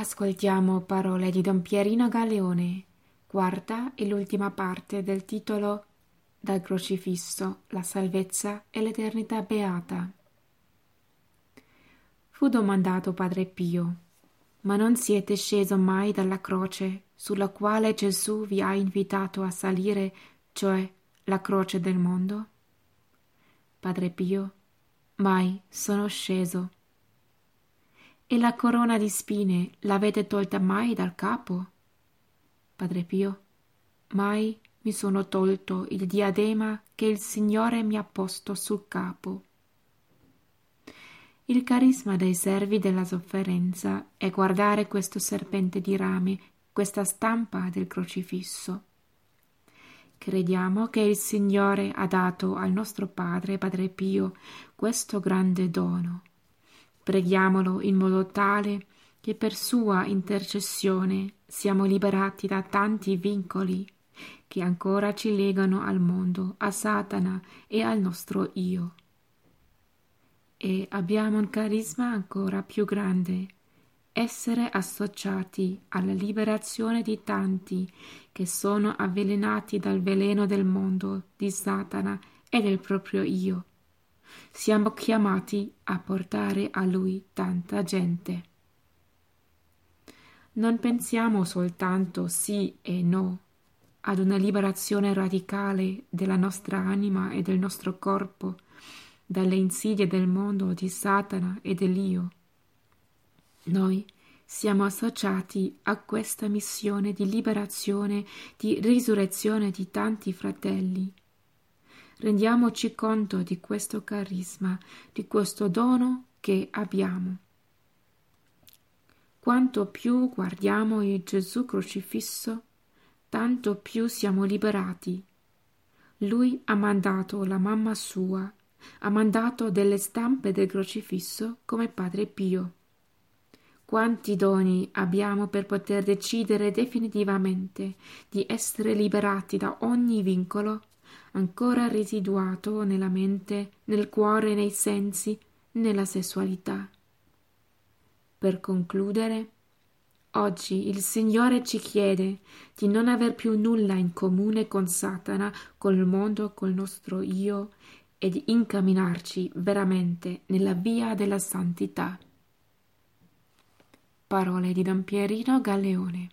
Ascoltiamo parole di Don Pierino Galeone, quarta e l'ultima parte del titolo Dal crocifisso, la salvezza e l'eternità beata. Fu domandato Padre Pio, ma non siete sceso mai dalla croce sulla quale Gesù vi ha invitato a salire, cioè la croce del mondo? Padre Pio, mai sono sceso. E la corona di spine l'avete tolta mai dal capo? Padre Pio, mai mi sono tolto il diadema che il Signore mi ha posto sul capo. Il carisma dei servi della sofferenza è guardare questo serpente di rame, questa stampa del crocifisso. Crediamo che il Signore ha dato al nostro Padre, Padre Pio, questo grande dono. Preghiamolo in modo tale che per sua intercessione siamo liberati da tanti vincoli che ancora ci legano al mondo, a Satana e al nostro io e abbiamo un carisma ancora più grande, essere associati alla liberazione di tanti che sono avvelenati dal veleno del mondo, di Satana e del proprio io. Siamo chiamati a portare a lui tanta gente. Non pensiamo soltanto sì e no ad una liberazione radicale della nostra anima e del nostro corpo, dalle insidie del mondo di Satana e dell'io. Noi siamo associati a questa missione di liberazione, di risurrezione di tanti fratelli. Rendiamoci conto di questo carisma, di questo dono che abbiamo. Quanto più guardiamo il Gesù crocifisso, tanto più siamo liberati. Lui ha mandato la mamma sua ha mandato delle stampe del crocifisso come Padre Pio. Quanti doni abbiamo per poter decidere definitivamente di essere liberati da ogni vincolo ancora residuato nella mente, nel cuore, nei sensi, nella sessualità. Per concludere, oggi il Signore ci chiede di non aver più nulla in comune con Satana, col mondo, col nostro io e di incamminarci veramente nella via della santità. Parole di Don Pierino Galleone